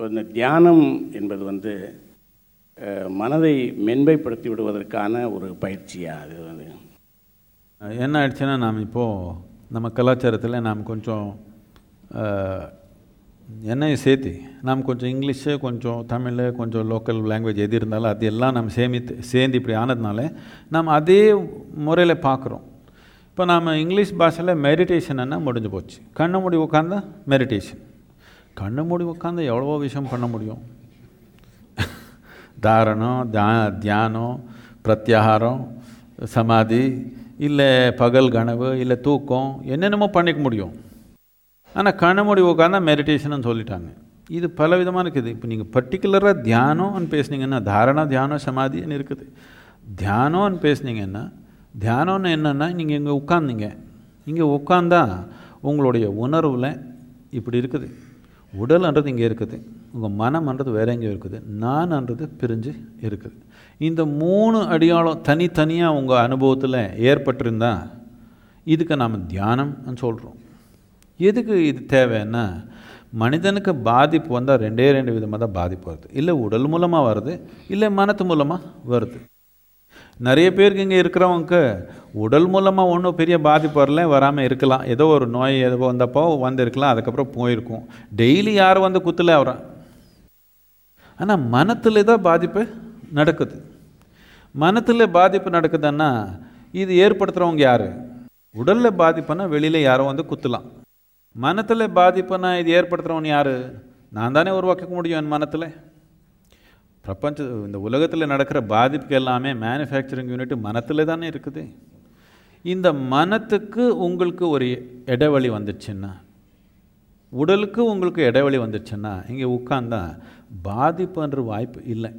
இப்போ இந்த தியானம் என்பது வந்து மனதை மென்மைப்படுத்தி விடுவதற்கான ஒரு பயிற்சியாக அது வந்து? என்ன ஆயிடுச்சுன்னா நாம் இப்போது நம்ம கலாச்சாரத்தில் நாம் கொஞ்சம் என்னையும் சேர்த்து நாம் கொஞ்சம் இங்கிலீஷு கொஞ்சம் தமிழ் கொஞ்சம் லோக்கல் லாங்குவேஜ் எது இருந்தாலும் அது எல்லாம் நம்ம சேமித்து சேர்ந்து இப்படி ஆனதுனால நாம் அதே முறையில் பார்க்குறோம். இப்போ நாம் இங்கிலீஷ் பாஷையில் மெடிடேஷன் என்ன முடிஞ்சு போச்சு. கண்ணை மூடி உட்காந்தா மெடிடேஷன் கண்ணை மூடி உட்காந்து எவ்வளவோ விஷயம் பண்ண முடியும். தாரணம் தியா தியானம் பிரத்யாகாரம் சமாதி இல்லை பகல் கனவு இல்லை தூக்கம் என்னென்னமோ பண்ணிக்க முடியும். ஆனால் கண்ணை மூடி உட்காந்தா மெடிடேஷன் சொல்லிட்டாங்க. இது பல விதமாக இருக்குது. இப்போ நீங்கள் பர்டிகுலராக தியானம்னு பேசுனீங்கன்னா தாரணா தியானம் சமாதின்னு இருக்குது. தியானம்னு பேசுனீங்கன்னா தியானம்னு என்னென்னா நீங்கள் இங்கே உட்காந்தீங்க இங்கே உட்காந்தா உங்களுடைய உணர்வில் இப்படி இருக்குது. உடல்ன்றது இங்கே இருக்குது. உங்கள் மனம்ன்றது வேற எங்கேயும் இருக்குது. நான்ன்றது பிரிஞ்சு இருக்குது. இந்த மூணு அடியாளம் தனித்தனியாக உங்கள் அனுபவத்தில் ஏற்பட்டிருந்தா இதுக்கு நாம் தியானம்னு சொல்கிறோம் எதுக்கு இது தேவைன்னா மனிதனுக்கு பாதிப்பு வந்தால் ரெண்டே ரெண்டு விதமாக தான் பாதிப்பு வருது. இல்லை உடல் மூலமாக வருது இல்லை மனத்து மூலமாக வருது. நிறைய பேருக்கு இங்கே இருக்கிறவங்க உடல் மூலமாக ஒன்றும் பெரிய பாதிப்பு வரல வராமல் இருக்கலாம். ஏதோ ஒரு நோய் ஏதோ வந்தப்போ வந்திருக்கலாம் அதுக்கப்புறம் போயிருக்கும். டெய்லி யாரும் வந்து குத்தலை அவரா. ஆனால் மனத்தில் தான் பாதிப்பு நடக்குது. மனத்தில் பாதிப்பு நடக்குதுன்னா இது ஏற்படுத்துகிறவங்க யார்? உடலில் பாதிப்புன்னா வெளியில் யாரோ வந்து குத்தலாம். மனத்தில் பாதிப்புன்னா இது ஏற்படுத்துகிறவன் யார்? நான் தானே உருவாக்க முடியும் என் மனத்தில்? பிரபஞ்ச இந்த உலகத்தில் நடக்கிற பாதிப்புக்கு எல்லாமே மேனுஃபேக்சரிங் யூனிட் மனத்தில் தானே இருக்குது. இந்த மனத்துக்கு உங்களுக்கு ஒரு இடைவெளி வந்துச்சுன்னா உடலுக்கு உங்களுக்கு இடைவெளி வந்துச்சுன்னா இங்கே உட்காந்தா பாதிப்புன்ற வாய்ப்பு இல்லை.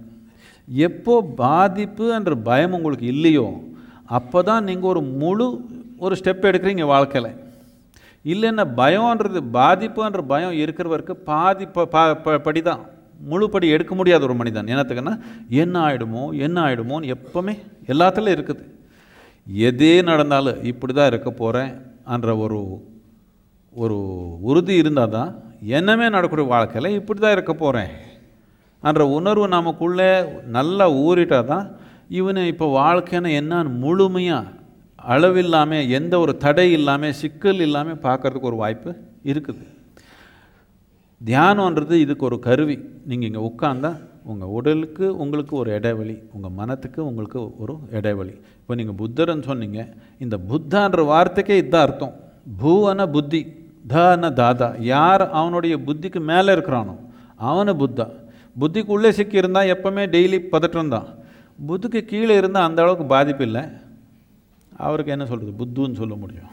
எப்போ பாதிப்பு என்ற பயம் உங்களுக்கு இல்லையோ அப்போ தான் நீங்கள் ஒரு முழு ஒரு ஸ்டெப் எடுக்கிறீங்க வாழ்க்கையில். இல்லைன்னா பயம்ன்றது பாதிப்புன்ற பயம் இருக்கிறவருக்கு பாதி ப ப- படி தான் முழுப்படி எடுக்க முடியாத ஒரு மனிதன். என்னத்துக்குன்னா என்ன ஆகிடுமோ என்ன ஆகிடுமோன்னு எப்போவுமே எல்லாத்துலேயும் இருக்குது. எதே நடந்தாலும் இப்படி தான் இருக்க போகிறேன் என்ற ஒரு ஒரு உறுதி இருந்தால் தான் என்னமே நடக்கூடிய வாழ்க்கையில் இப்படி தான் இருக்க போகிறேன் என்ற உணர்வு நமக்குள்ளே நல்லா ஊறிட்டால் தான் இவனு இப்போ வாழ்க்கைன்னு என்னன்னு முழுமையாக அளவில்லாமல் எந்த ஒரு தடை இல்லாமல் சிக்கல் இல்லாமல் பார்க்கறதுக்கு ஒரு வாய்ப்பு இருக்குது. தியானம்ன்றது இதுக்கு ஒரு கருவி. நீங்கள் இங்கே உட்காந்தா உங்கள் உடலுக்கு உங்களுக்கு ஒரு இடைவெளி உங்கள் மனத்துக்கு உங்களுக்கு ஒரு இடைவெளி. இப்போ நீங்கள் புத்தர்ன்னு சொன்னீங்க இந்த புத்தான்ற வார்த்தைக்கே இதுதான் அர்த்தம். பூவன புத்தி தன தாதா. யார் அவனுடைய புத்திக்கு மேலே இருக்கிறானோ அவனு புத்தா. புத்திக்குள்ளே சிக்கி இருந்தால் எப்போவுமே டெய்லி பதற்றம் தான். புத்திக்கு கீழே இருந்தால் அந்த அளவுக்கு பாதிப்பு இல்லை. அவருக்கு என்ன சொல்கிறது புத்துன்னு சொல்ல முடியும்.